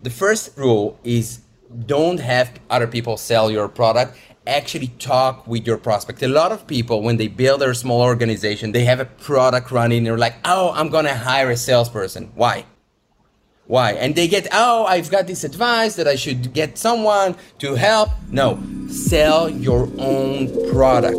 The first rule is don't have other people sell your product. Actually, talk with your prospect. A lot of people, when they build their small organization, they have a product running. They're like, "Oh, I'm gonna hire a salesperson." Why? Why? And they get, "Oh, I've got this advice that I should get someone to help." No, sell your own product.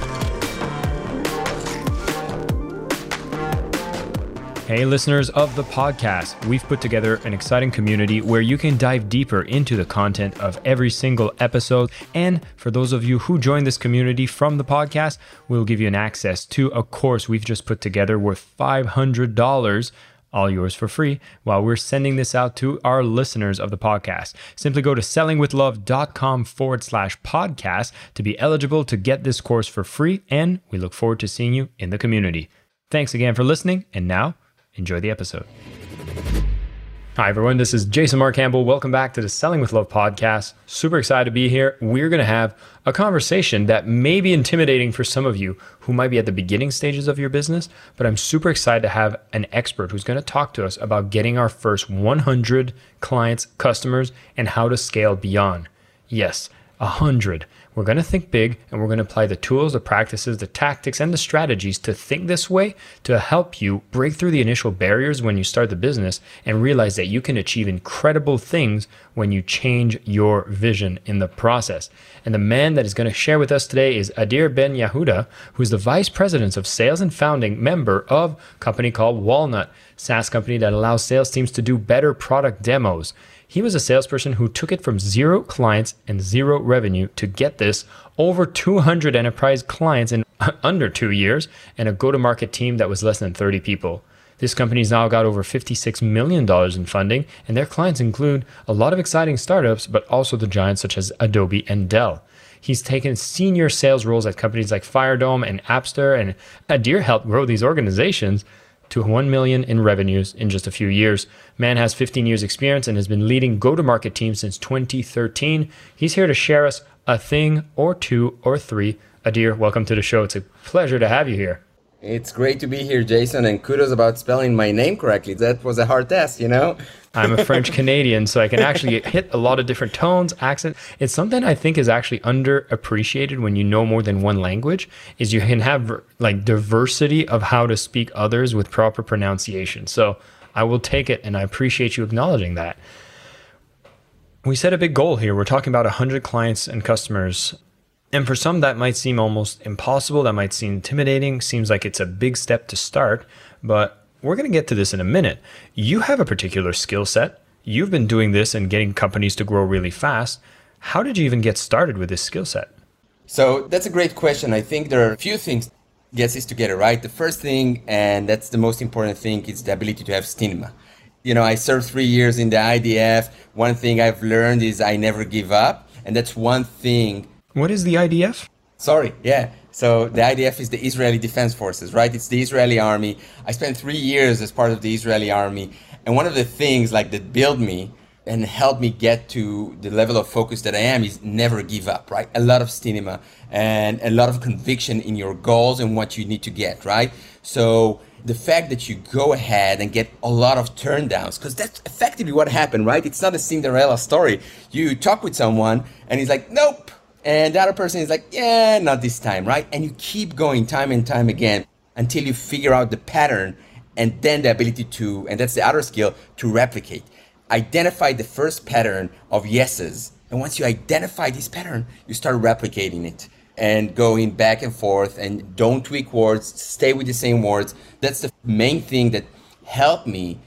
Hey, listeners of the podcast, we've put together an exciting community where you can dive deeper into the content of every single episode. And for those of you who join this community from the podcast, we'll give you an access to a course we've just put together worth $500 all yours for free while we're sending this out to our listeners of the podcast. Simply go to sellingwithlove.com forward slash podcast to be eligible to get this course for free. And we look forward to seeing you in the community. Thanks again for listening. And now, Enjoy the episode. Hi, everyone. This is Jason Mark Campbell. Welcome back to the Selling with Love podcast. Super excited to be here. We're going to have a conversation that may be intimidating for some of you who might be at the beginning stages of your business, but I'm super excited to have an expert who's going to talk to us about getting our first 100 clients, customers, and how to scale beyond. Yes, 100. We're going to think big and we're going to apply the tools, the practices, the tactics, and the strategies to think this way to help you break through the initial barriers when you start the business and realize that you can achieve incredible things when you change your vision in the process. And the man that is going to share with us today is Adir Ben Yehuda, who's the vice president of sales and founding member of a company called Walnut, SaaS company that allows sales teams to do better product demos. He was a salesperson who took it from zero clients and zero revenue to get this over 200 enterprise clients in under two years and a go to market team that was less than 30 people. This company's now got over $56 million in funding, and their clients include a lot of exciting startups, but also the giants such as Adobe and Dell. He's taken senior sales roles at companies like Firedome and Appster, and Adir helped grow these organizations to 1 million in revenues in just a few years. Man has 15 years experience and has been leading go-to-market teams since 2013. He's here to share us a thing or two or three. Adir, welcome to the show. It's a pleasure to have you here. It's great to be here, Jason, and kudos about spelling my name correctly. That was a hard test, you know? I'm a French Canadian, so I can actually hit a lot of different tones, accent. It's something I think is actually underappreciated when you know more than one language is you can have like diversity of how to speak others with proper pronunciation. So I will take it and I appreciate you acknowledging that. We set a big goal here. We're talking about 100 clients and customers and for some, that might seem almost impossible. That might seem intimidating. Seems like it's a big step to start. But we're going to get to this in a minute. You have a particular skill set. You've been doing this and getting companies to grow really fast. How did you even get started with this skill set? So that's a great question. I think there are a few things gets this together, right? The first thing, and that's the most important thing, is the ability to have stigma. You know, I served three years in the IDF. One thing I've learned is I never give up. And that's one thing what is the IDF? Sorry, yeah. So the IDF is the Israeli Defense Forces, right? It's the Israeli army. I spent three years as part of the Israeli army, and one of the things like that built me and helped me get to the level of focus that I am is never give up, right? A lot of stigma and a lot of conviction in your goals and what you need to get, right? So the fact that you go ahead and get a lot of turndowns, because that's effectively what happened, right? It's not a Cinderella story. You talk with someone and he's like, nope and the other person is like, yeah, not this time, right? And you keep going time and time again until you figure out the pattern and then the ability to, and that's the other skill, to replicate. Identify the first pattern of yeses. And once you identify this pattern, you start replicating it and going back and forth and don't tweak words, stay with the same words. That's the main thing that helped me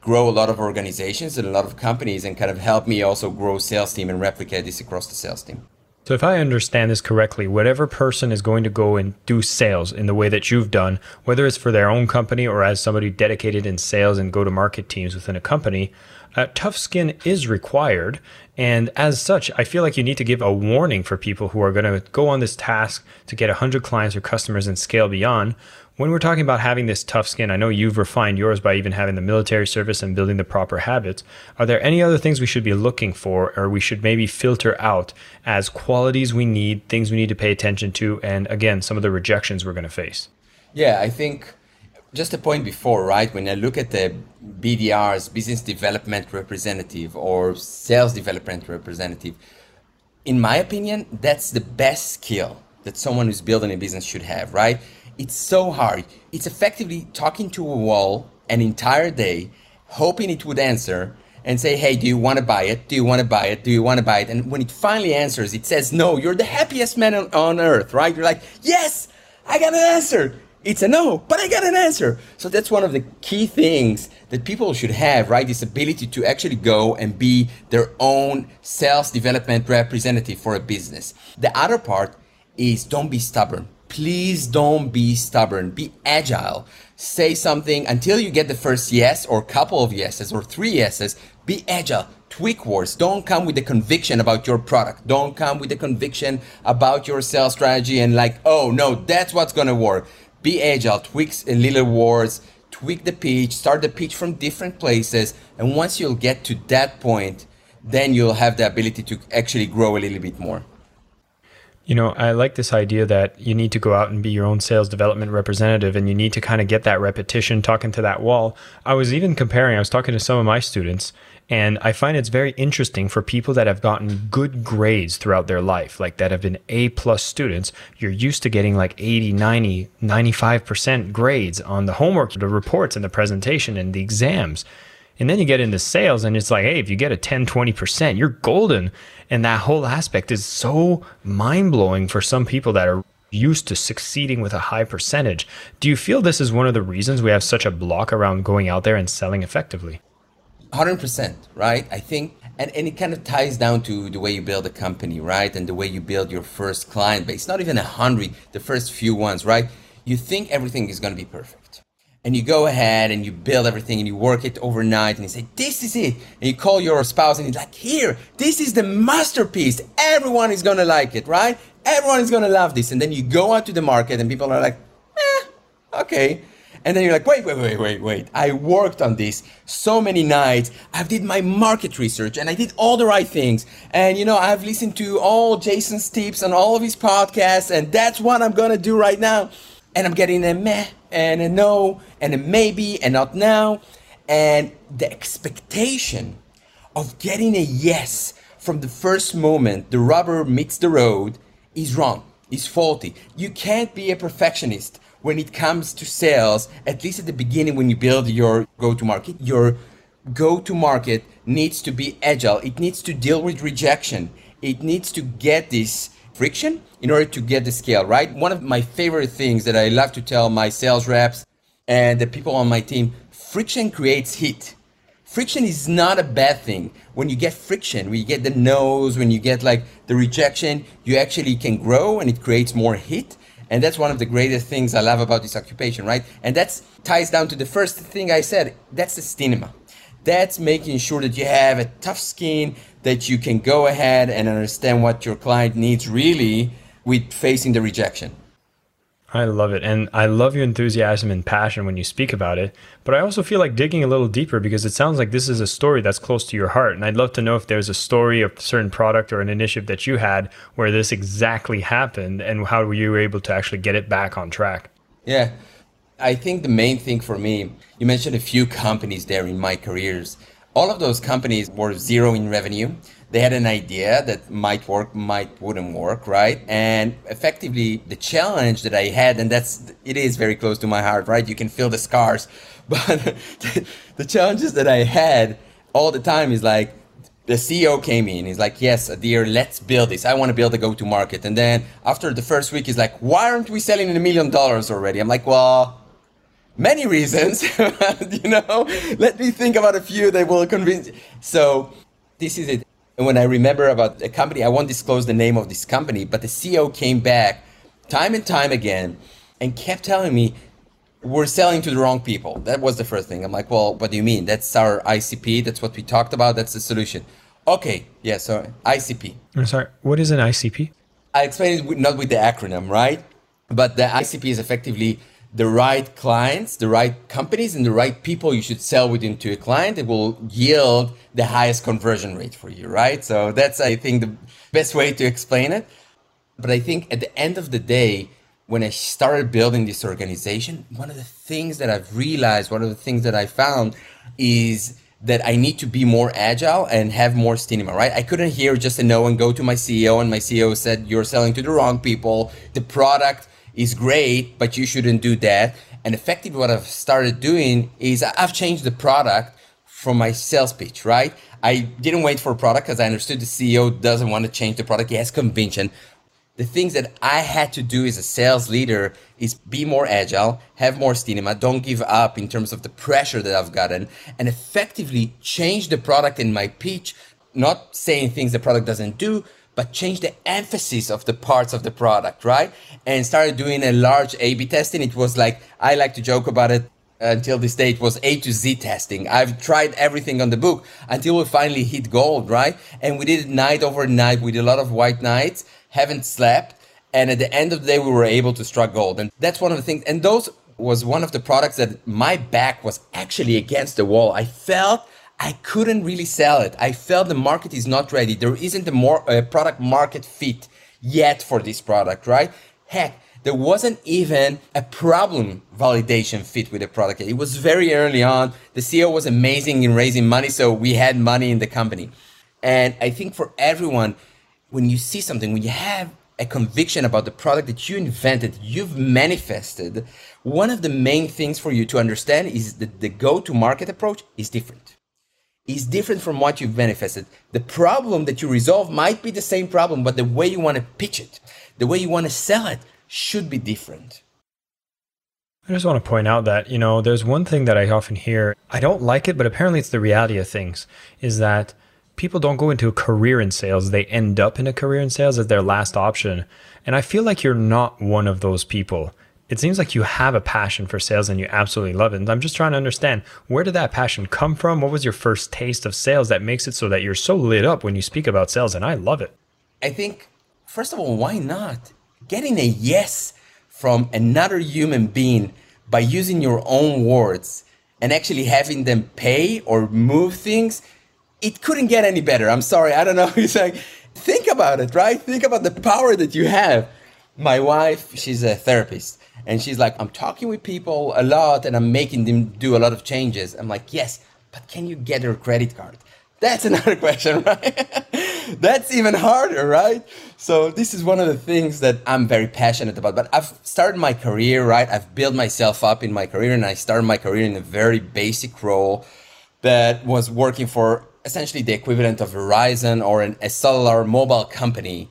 grow a lot of organizations and a lot of companies and kind of help me also grow sales team and replicate this across the sales team. So, if I understand this correctly, whatever person is going to go and do sales in the way that you've done, whether it's for their own company or as somebody dedicated in sales and go to market teams within a company, uh, tough skin is required. And as such, I feel like you need to give a warning for people who are going to go on this task to get 100 clients or customers and scale beyond. When we're talking about having this tough skin, I know you've refined yours by even having the military service and building the proper habits. Are there any other things we should be looking for or we should maybe filter out as qualities we need, things we need to pay attention to, and again, some of the rejections we're going to face? Yeah, I think just a point before, right? When I look at the BDRs, business development representative or sales development representative, in my opinion, that's the best skill that someone who's building a business should have, right? It's so hard. It's effectively talking to a wall an entire day, hoping it would answer and say, Hey, do you want to buy it? Do you want to buy it? Do you want to buy it? And when it finally answers, it says, No, you're the happiest man on, earth, right? You're like, Yes, I got an answer. It's a no, but I got an answer. So that's one of the key things that people should have, right? This ability to actually go and be their own sales development representative for a business. The other part is don't be stubborn please don't be stubborn. Be agile. Say something until you get the first yes or couple of yeses or three yeses. Be agile. Tweak words. Don't come with the conviction about your product. Don't come with the conviction about your sales strategy and like, oh no, that's what's gonna work. Be agile. Tweak a little words. Tweak the pitch. Start the pitch from different places. And once you'll get to that point, then you'll have the ability to actually grow a little bit more. You know, I like this idea that you need to go out and be your own sales development representative and you need to kind of get that repetition talking to that wall. I was even comparing, I was talking to some of my students, and I find it's very interesting for people that have gotten good grades throughout their life, like that have been A plus students. You're used to getting like 80, 90, 95% grades on the homework, the reports, and the presentation and the exams. And then you get into sales and it's like, hey, if you get a 10, 20%, you're golden. And that whole aspect is so mind blowing for some people that are used to succeeding with a high percentage. Do you feel this is one of the reasons we have such a block around going out there and selling effectively? 100%, right? I think, and, and it kind of ties down to the way you build a company, right? And the way you build your first client base, It's not even a hundred, the first few ones, right? You think everything is going to be perfect and you go ahead and you build everything and you work it overnight and you say this is it. And you call your spouse and you're like here this is the masterpiece. Everyone is gonna like it right? Everyone is gonna love this. And then you go out to the market and people are like eh, okay. And then you're like wait wait wait wait wait. I worked on this so many nights. I did my market research and i did all the right things. And you know i've listened to all jason's tips on all of his podcasts and that's what i'm gonna do right now and i'm getting a meh and a no and a maybe and not now. And the expectation of getting a yes from the first moment the rubber meets the road is wrong, is faulty. You can't be a perfectionist when it comes to sales, at least at the beginning when you build your go to market. Your go to market needs to be agile, it needs to deal with rejection, it needs to get this friction in order to get the scale, right? One of my favorite things that I love to tell my sales reps and the people on my team friction creates heat. Friction is not a bad thing. When you get friction, when you get the no's, when you get like the rejection, you actually can grow and it creates more heat. And that's one of the greatest things I love about this occupation, right? And that ties down to the first thing I said. That's the stigma. That's making sure that you have a tough skin, that you can go ahead and understand what your client needs really with facing the rejection. I love it. And I love your enthusiasm and passion when you speak about it. But I also feel like digging a little deeper because it sounds like this is a story that's close to your heart. And I'd love to know if there's a story of a certain product or an initiative that you had where this exactly happened and how were you able to actually get it back on track? Yeah. I think the main thing for me, you mentioned a few companies there in my careers. All of those companies were zero in revenue. They had an idea that might work, might wouldn't work, right? And effectively, the challenge that I had, and that's it is very close to my heart, right? You can feel the scars, but the challenges that I had all the time is like the CEO came in. He's like, "Yes, dear, let's build this. I want to build a go-to-market." And then after the first week, he's like, "Why aren't we selling a million dollars already?" I'm like, "Well." Many reasons you know let me think about a few that will convince so this is it. And when i remember about a company i won't disclose the name of this company but the ceo came back time and time again and kept telling me we're selling to the wrong people. That was the first thing. I'm like well what do you mean? That's our icp that's what we talked about? That's the solution. Okay, yeah, so ICP. I'm sorry, what is an ICP? I explained it not with the acronym, right? But the ICP is effectively the right clients, the right companies, and the right people you should sell within to a client. It will yield the highest conversion rate for you, right? So that's, I think, the best way to explain it. But I think at the end of the day, when I started building this organization, one of the things that I've realized, one of the things that I found is that I need to be more agile and have more stamina, right? I couldn't hear just a no and go to my CEO, and my CEO said, You're selling to the wrong people. The product is great, but you shouldn't do that. And effectively, what I've started doing is I've changed the product from my sales pitch, right? I didn't wait for a product because I understood the CEO doesn't want to change the product. He has conviction the things that I had to do as a sales leader is be more agile, have more stamina, don't give up in terms of the pressure that I've gotten, and effectively change the product in my pitch, not saying things the product doesn't do, but change the emphasis of the parts of the product, right? And started doing a large A B testing. It was like, I like to joke about it uh, until this day, it was A to Z testing. I've tried everything on the book until we finally hit gold, right? And we did it night over night. We did a lot of white nights haven't slept. And at the end of the day, we were able to strike gold. And that's one of the things. And those was one of the products that my back was actually against the wall. I felt I couldn't really sell it. I felt the market is not ready. There isn't a more uh, product market fit yet for this product, right? Heck, there wasn't even a problem validation fit with the product. It was very early on. The CEO was amazing in raising money, so we had money in the company. And I think for everyone, when you see something, when you have a conviction about the product that you invented, you've manifested, one of the main things for you to understand is that the go to market approach is different. Is different from what you've manifested. The problem that you resolve might be the same problem, but the way you want to pitch it, the way you want to sell it should be different. I just want to point out that, you know, there's one thing that I often hear. I don't like it, but apparently it's the reality of things is that people don't go into a career in sales, they end up in a career in sales as their last option. And I feel like you're not one of those people. It seems like you have a passion for sales and you absolutely love it. And I'm just trying to understand where did that passion come from? What was your first taste of sales that makes it so that you're so lit up when you speak about sales? And I love it. I think, first of all, why not? Getting a yes from another human being by using your own words and actually having them pay or move things it couldn't get any better. I'm sorry. I don't know. He's like, think about it, right? Think about the power that you have. My wife, she's a therapist, and she's like, I'm talking with people a lot and I'm making them do a lot of changes. I'm like, yes, but can you get her credit card? That's another question, right? That's even harder, right? So this is one of the things that I'm very passionate about. But I've started my career, right? I've built myself up in my career and I started my career in a very basic role that was working for essentially the equivalent of Verizon or an, a cellular mobile company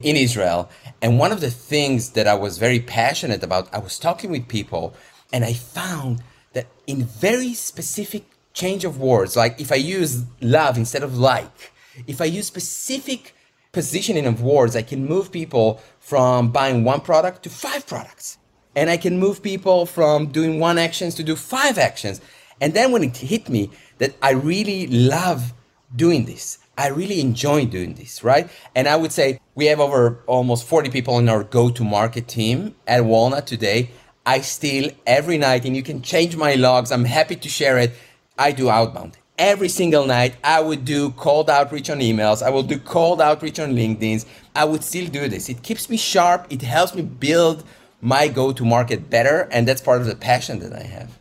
in Israel. And one of the things that I was very passionate about, I was talking with people and I found that in very specific change of words, like if I use love instead of like, if I use specific positioning of words, I can move people from buying one product to five products. And I can move people from doing one actions to do five actions. And then when it hit me that I really love doing this. I really enjoy doing this, right? And I would say we have over almost 40 people in our go to market team at Walnut today. I still every night, and you can change my logs. I'm happy to share it. I do outbound. Every single night, I would do cold outreach on emails. I will do cold outreach on LinkedIn's. I would still do this. It keeps me sharp. It helps me build my go to market better. And that's part of the passion that I have.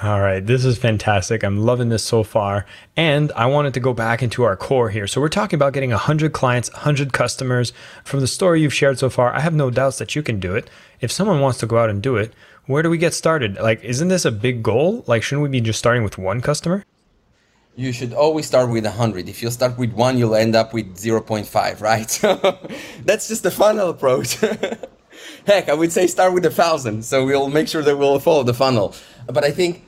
All right, this is fantastic. I'm loving this so far. And I wanted to go back into our core here. So, we're talking about getting 100 clients, 100 customers. From the story you've shared so far, I have no doubts that you can do it. If someone wants to go out and do it, where do we get started? Like, isn't this a big goal? Like, shouldn't we be just starting with one customer? You should always start with 100. If you start with one, you'll end up with 0.5, right? That's just the funnel approach. Heck, I would say start with a thousand. So, we'll make sure that we'll follow the funnel. But I think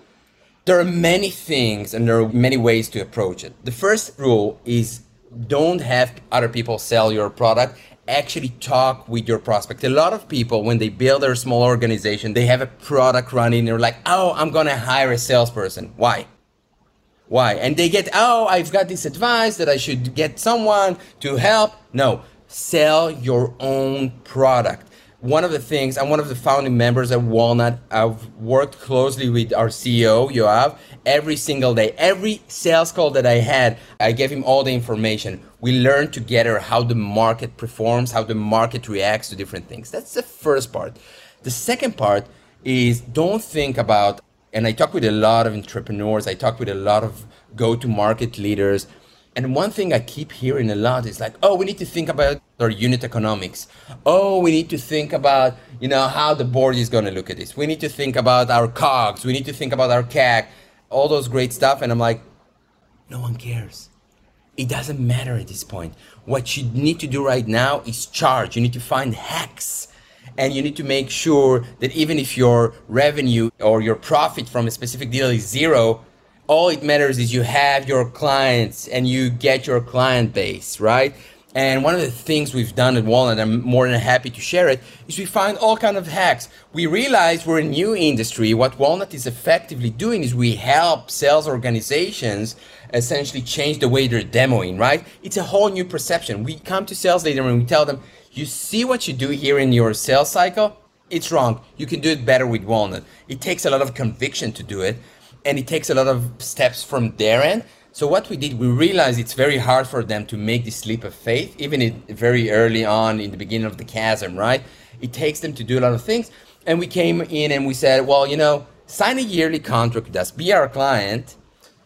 there are many things and there are many ways to approach it. The first rule is don't have other people sell your product. Actually, talk with your prospect. A lot of people, when they build their small organization, they have a product running. They're like, oh, I'm going to hire a salesperson. Why? Why? And they get, oh, I've got this advice that I should get someone to help. No, sell your own product. One of the things, I'm one of the founding members at Walnut. I've worked closely with our CEO, Yoav, every single day. Every sales call that I had, I gave him all the information. We learned together how the market performs, how the market reacts to different things. That's the first part. The second part is don't think about, and I talk with a lot of entrepreneurs, I talk with a lot of go to market leaders. And one thing I keep hearing a lot is like, oh, we need to think about our unit economics. Oh, we need to think about, you know, how the board is going to look at this. We need to think about our COGS. We need to think about our CAC, all those great stuff. And I'm like, no one cares. It doesn't matter at this point. What you need to do right now is charge. You need to find hacks and you need to make sure that even if your revenue or your profit from a specific deal is zero, all it matters is you have your clients and you get your client base, right? And one of the things we've done at Walnut, I'm more than happy to share it, is we find all kind of hacks. We realize we're a new industry. What Walnut is effectively doing is we help sales organizations essentially change the way they're demoing, right? It's a whole new perception. We come to sales leader and we tell them, you see what you do here in your sales cycle? It's wrong. You can do it better with Walnut. It takes a lot of conviction to do it, and it takes a lot of steps from their end. So what we did, we realized it's very hard for them to make this leap of faith, even in, very early on in the beginning of the chasm, right? It takes them to do a lot of things. And we came in and we said, well, you know, sign a yearly contract with us, be our client,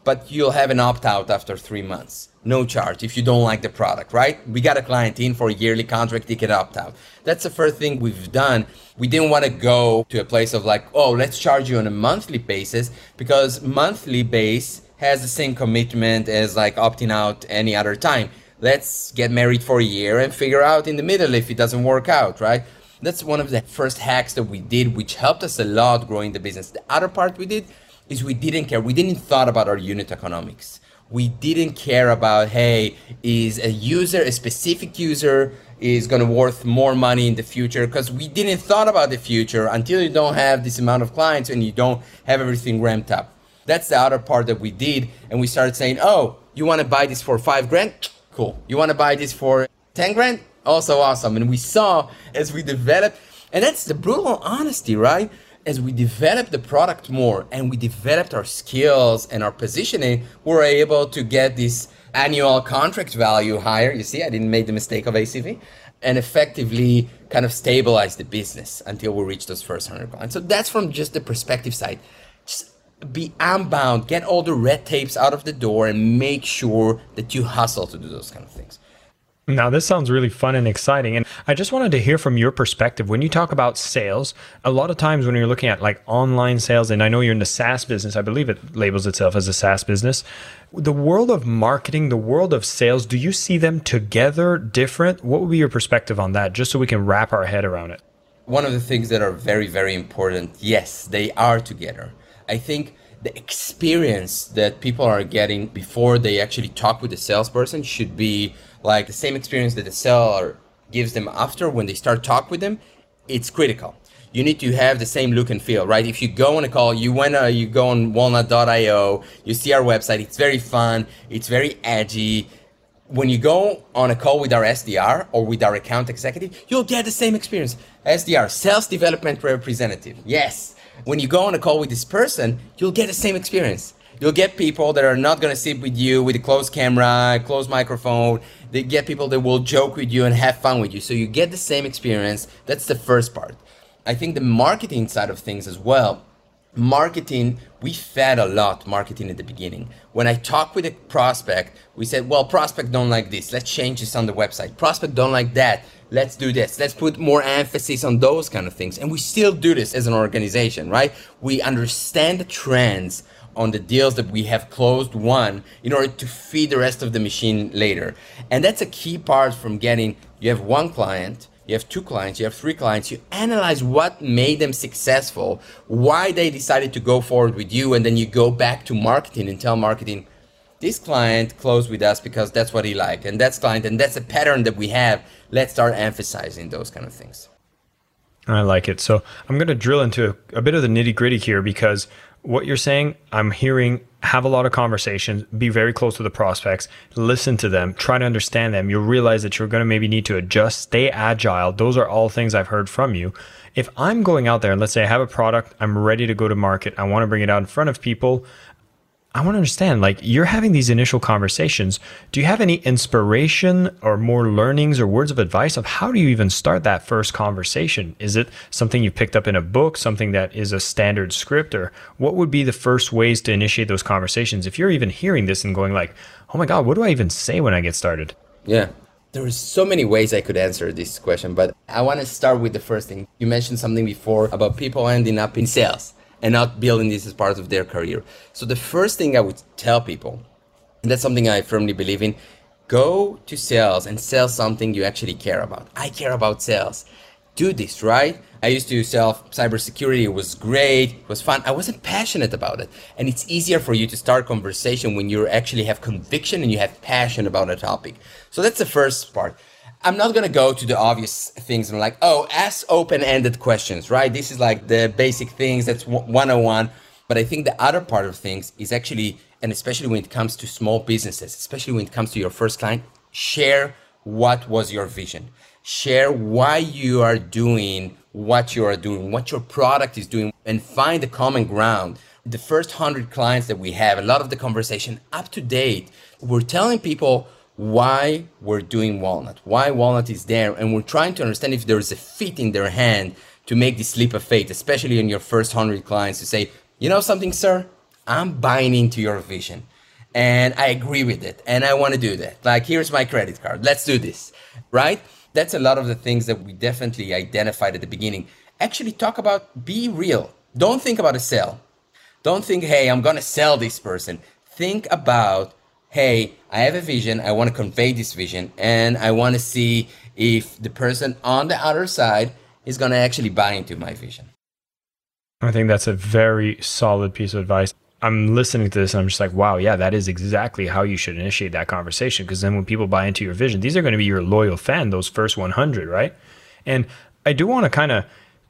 but you'll have an opt out after three months no charge if you don't like the product, right? We got a client in for a yearly contract, ticket opt out. That's the first thing we've done. We didn't want to go to a place of like, oh, let's charge you on a monthly basis because monthly base has the same commitment as like opting out any other time. Let's get married for a year and figure out in the middle if it doesn't work out, right? That's one of the first hacks that we did, which helped us a lot growing the business. The other part we did is we didn't care. We didn't thought about our unit economics we didn't care about hey is a user a specific user is going to worth more money in the future because we didn't thought about the future until you don't have this amount of clients and you don't have everything ramped up. That's the other part that we did and we started saying oh you want to buy this for five grand? Cool. You want to buy this for 10 grand? Also awesome. And we saw as we developed and that's the brutal honesty right as we developed the product more and we developed our skills and our positioning, we are able to get this annual contract value higher. You see, I didn't make the mistake of ACV and effectively kind of stabilize the business until we reach those first 100 clients. So that's from just the perspective side. Just be unbound, get all the red tapes out of the door and make sure that you hustle to do those kind of things. Now, this sounds really fun and exciting. And I just wanted to hear from your perspective. When you talk about sales, a lot of times when you're looking at like online sales, and I know you're in the SaaS business, I believe it labels itself as a SaaS business. The world of marketing, the world of sales, do you see them together different? What would be your perspective on that, just so we can wrap our head around it? One of the things that are very, very important, yes, they are together. I think the experience that people are getting before they actually talk with the salesperson should be like the same experience that the seller gives them after when they start talk with them it's critical you need to have the same look and feel right if you go on a call you uh, you go on walnut.io you see our website it's very fun it's very edgy when you go on a call with our SDR or with our account executive, you'll get the same experience. SDR, sales development representative. Yes. When you go on a call with this person, you'll get the same experience. You'll get people that are not to sit with you with a closed camera, closed microphone. They get people that will joke with you and have fun with you. So you get the same experience. That's the first part. I think the marketing side of things as well. Marketing, we fed a lot marketing at the beginning. When I talked with a prospect, we said, well, prospect don't like this. Let's change this on the website. Prospect don't like that. Let's do this. Let's put more emphasis on those kind of things. And we still do this as an organization, right? We understand the trends on the deals that we have closed one in order to feed the rest of the machine later. And that's a key part from getting you have one client, you have two clients, you have three clients, you analyze what made them successful, why they decided to go forward with you, and then you go back to marketing and tell marketing, this client closed with us because that's what he liked, and that's client, and that's a pattern that we have. Let's start emphasizing those kind of things. I like it. So I'm going to drill into a, a bit of the nitty gritty here because what you're saying, I'm hearing have a lot of conversations, be very close to the prospects, listen to them, try to understand them. You'll realize that you're going to maybe need to adjust, stay agile. Those are all things I've heard from you. If I'm going out there and let's say I have a product, I'm ready to go to market, I want to bring it out in front of people, I want to understand like you're having these initial conversations. Do you have any inspiration or more learnings or words of advice of how do you even start that first conversation? Is it something you picked up in a book, something that is a standard script or what would be the first ways to initiate those conversations if you're even hearing this and going like, "Oh my god, what do I even say when I get started?" Yeah. There are so many ways I could answer this question, but I want to start with the first thing. You mentioned something before about people ending up in sales and not building this as part of their career. So the first thing I would tell people, and that's something I firmly believe in, go to sales and sell something you actually care about. I care about sales. Do this, right? I used to sell cybersecurity. It was great. It was fun. I wasn't passionate about it. And it's easier for you to start conversation when you actually have conviction and you have passion about a topic. So that's the first part. I'm not gonna go to the obvious things and like, oh, ask open-ended questions, right? This is like the basic things. That's 101. But I think the other part of things is actually, and especially when it comes to small businesses, especially when it comes to your first client, share what was your vision. Share why you are doing what you are doing, what your product is doing, and find the common ground. The first hundred clients that we have, a lot of the conversation up to date, we're telling people why we're doing walnut, why walnut is there, and we're trying to understand if there is a fit in their hand to make this leap of faith, especially in your first 100 clients to say, you know something, sir, I'm buying into your vision and I agree with it and I want to do that. Like, here's my credit card, let's do this, right? That's a lot of the things that we definitely identified at the beginning. Actually, talk about be real. Don't think about a sale. Don't think, hey, I'm going to sell this person. Think about hey, I have a vision, I want to convey this vision, and I want to see if the person on the other side is going to actually buy into my vision. I think that's a very solid piece of advice. I'm listening to this and I'm just like, wow, yeah, that is exactly how you should initiate that conversation. Because then when people buy into your vision, these are going to be your loyal fan, those first 100, right? And I do want to kind of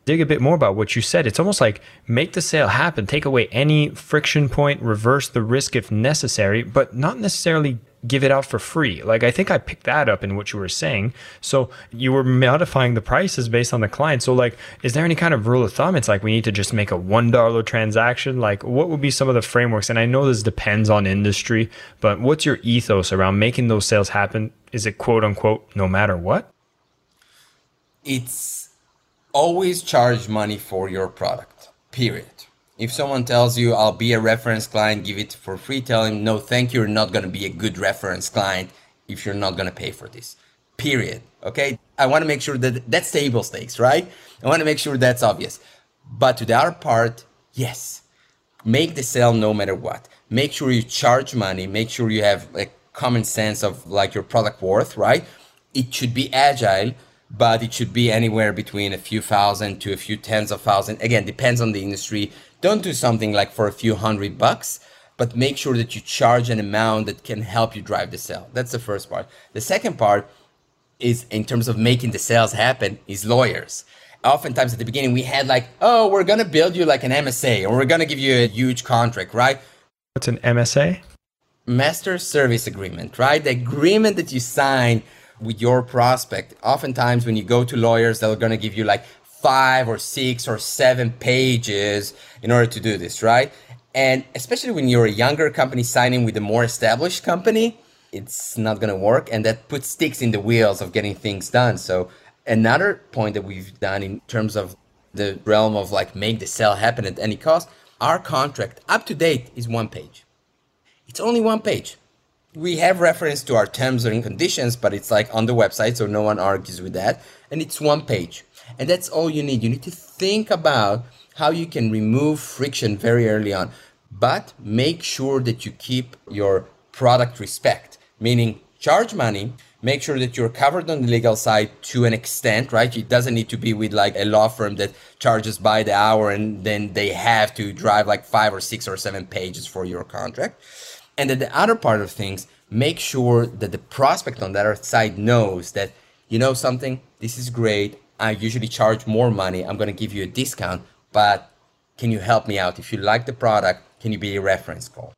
dig a bit more about what you said. It's almost like make the sale happen, take away any friction point, reverse the risk if necessary, but not necessarily give it out for free. Like I think I picked that up in what you were saying. So you were modifying the prices based on the client. So like is there any kind of rule of thumb? It's like we need to just make a $1 transaction. Like what would be some of the frameworks? And I know this depends on industry, but what's your ethos around making those sales happen? Is it quote unquote no matter what? It's always charge money for your product, period. If someone tells you, I'll be a reference client, give it for free, tell him, no, thank you, you're not going to be a good reference client if you're not going to pay for this, period. Okay. I want to make sure that that's table stakes, right? I want to make sure that's obvious. But to the other part, yes, make the sale no matter what. Make sure you charge money, make sure you have a common sense of like your product worth, right? It should be agile but it should be anywhere between a few thousand to a few tens of thousand. Again, depends on the industry. Don't do something like for a few hundred bucks, but make sure that you charge an amount that can help you drive the sale. That's the first part. The second part is in terms of making the sales happen is lawyers. Oftentimes at the beginning we had like, oh, we're gonna build you like an MSA or we're gonna give you a huge contract, right? What's an MSA? Master Service Agreement, right? The agreement that you sign with your prospect. Oftentimes, when you go to lawyers, they're going to give you like five or six or seven pages in order to do this, right? And especially when you're a younger company signing with a more established company, it's not going to work. And that puts sticks in the wheels of getting things done. So, another point that we've done in terms of the realm of like make the sale happen at any cost, our contract up to date is one page. It's only one page we have reference to our terms and conditions, but it's like on the website, so no one argues with that. And it's one page. And that's all you need. You need to think about how you can remove friction very early on, but make sure that you keep your product respect, meaning charge money, make sure that you're covered on the legal side to an extent, right? It doesn't need to be with like a law firm that charges by the hour and then they have to drive like five or six or seven pages for your contract and then the other part of things, make sure that the prospect on the other side knows that, you know something, this is great. I usually charge more money. I'm going to give you a discount, but can you help me out? If you like the product, can you be a reference call?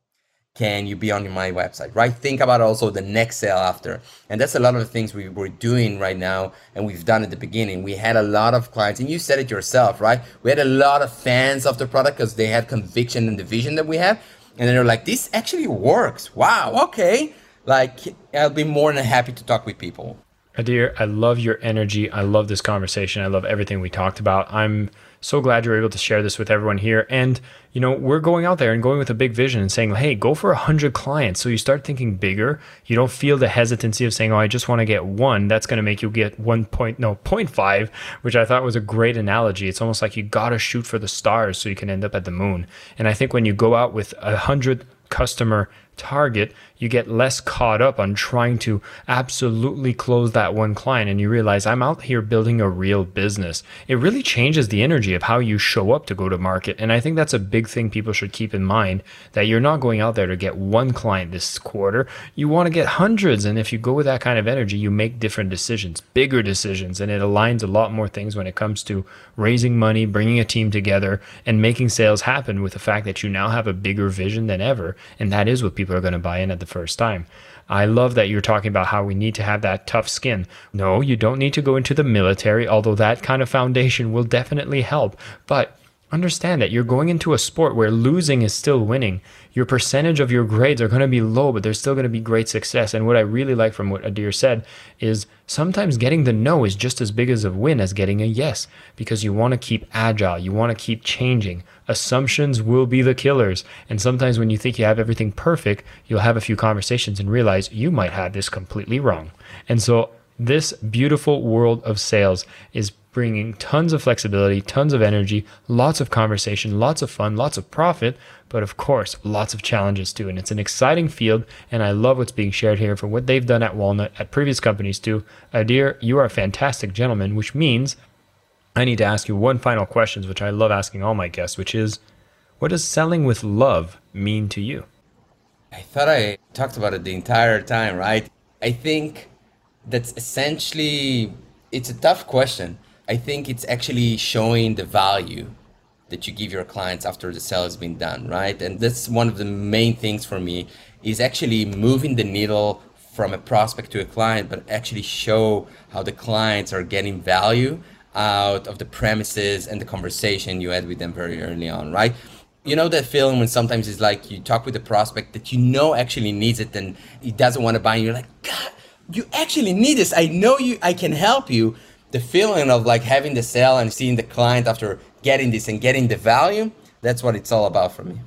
Can you be on my website, right? Think about also the next sale after. And that's a lot of the things we were doing right now and we've done at the beginning. We had a lot of clients, and you said it yourself, right? We had a lot of fans of the product because they had conviction in the vision that we have. And then they're like, this actually works. Wow, okay. Like, I'll be more than happy to talk with people. Adir, I love your energy. I love this conversation. I love everything we talked about. I'm so glad you're able to share this with everyone here. And, you know, we're going out there and going with a big vision and saying, hey, go for 100 clients. So you start thinking bigger. You don't feel the hesitancy of saying, oh, I just want to get one. That's going to make you get one point, no, 0.5, which I thought was a great analogy. It's almost like you got to shoot for the stars so you can end up at the moon. And I think when you go out with a 100 customer target, you get less caught up on trying to absolutely close that one client and you realize I'm out here building a real business. It really changes the energy of how you show up to go to market. And I think that's a big thing people should keep in mind that you're not going out there to get one client this quarter. You want to get hundreds. And if you go with that kind of energy, you make different decisions, bigger decisions, and it aligns a lot more things when it comes to raising money, bringing a team together, and making sales happen with the fact that you now have a bigger vision than ever. And that is what people are going to buy in at the first time. I love that you're talking about how we need to have that tough skin. No, you don't need to go into the military, although that kind of foundation will definitely help. But understand that you're going into a sport where losing is still winning. Your percentage of your grades are going to be low, but there's still going to be great success. And what I really like from what Adir said is sometimes getting the no is just as big as a win as getting a yes because you want to keep agile, you want to keep changing. Assumptions will be the killers. And sometimes when you think you have everything perfect, you'll have a few conversations and realize you might have this completely wrong. And so this beautiful world of sales is bringing tons of flexibility, tons of energy, lots of conversation, lots of fun, lots of profit, but of course, lots of challenges too. And it's an exciting field, and I love what's being shared here from what they've done at Walnut, at previous companies too. Uh, Adir, you are a fantastic gentleman, which means I need to ask you one final question, which I love asking all my guests, which is what does selling with love mean to you? I thought I talked about it the entire time, right? I think that's essentially it's a tough question I think it's actually showing the value that you give your clients after the sale has been done, right? And that's one of the main things for me is actually moving the needle from a prospect to a client, but actually show how the clients are getting value out of the premises and the conversation you had with them very early on, right? You know that feeling when sometimes it's like you talk with a prospect that you know actually needs it and he doesn't want to buy, and you're like, God, you actually need this. I know you. I can help you the feeling of like having the sale and seeing the client after getting this and getting the value, that's what it's all about for me.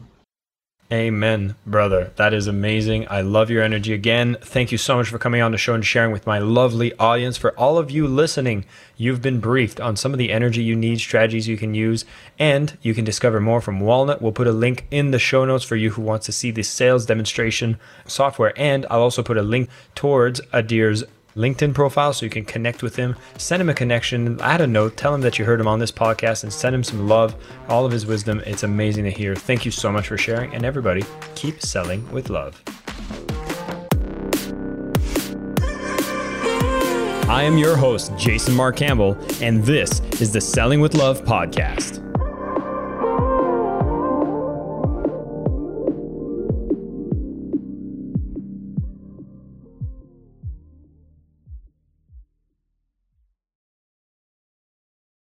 Amen, brother. That is amazing. I love your energy again. Thank you so much for coming on the show and sharing with my lovely audience. For all of you listening, you've been briefed on some of the energy you need, strategies you can use, and you can discover more from Walnut. We'll put a link in the show notes for you who wants to see the sales demonstration software, and I'll also put a link towards Adir's LinkedIn profile so you can connect with him. Send him a connection, add a note, tell him that you heard him on this podcast, and send him some love, all of his wisdom. It's amazing to hear. Thank you so much for sharing. And everybody, keep selling with love. I am your host, Jason Mark Campbell, and this is the Selling with Love podcast.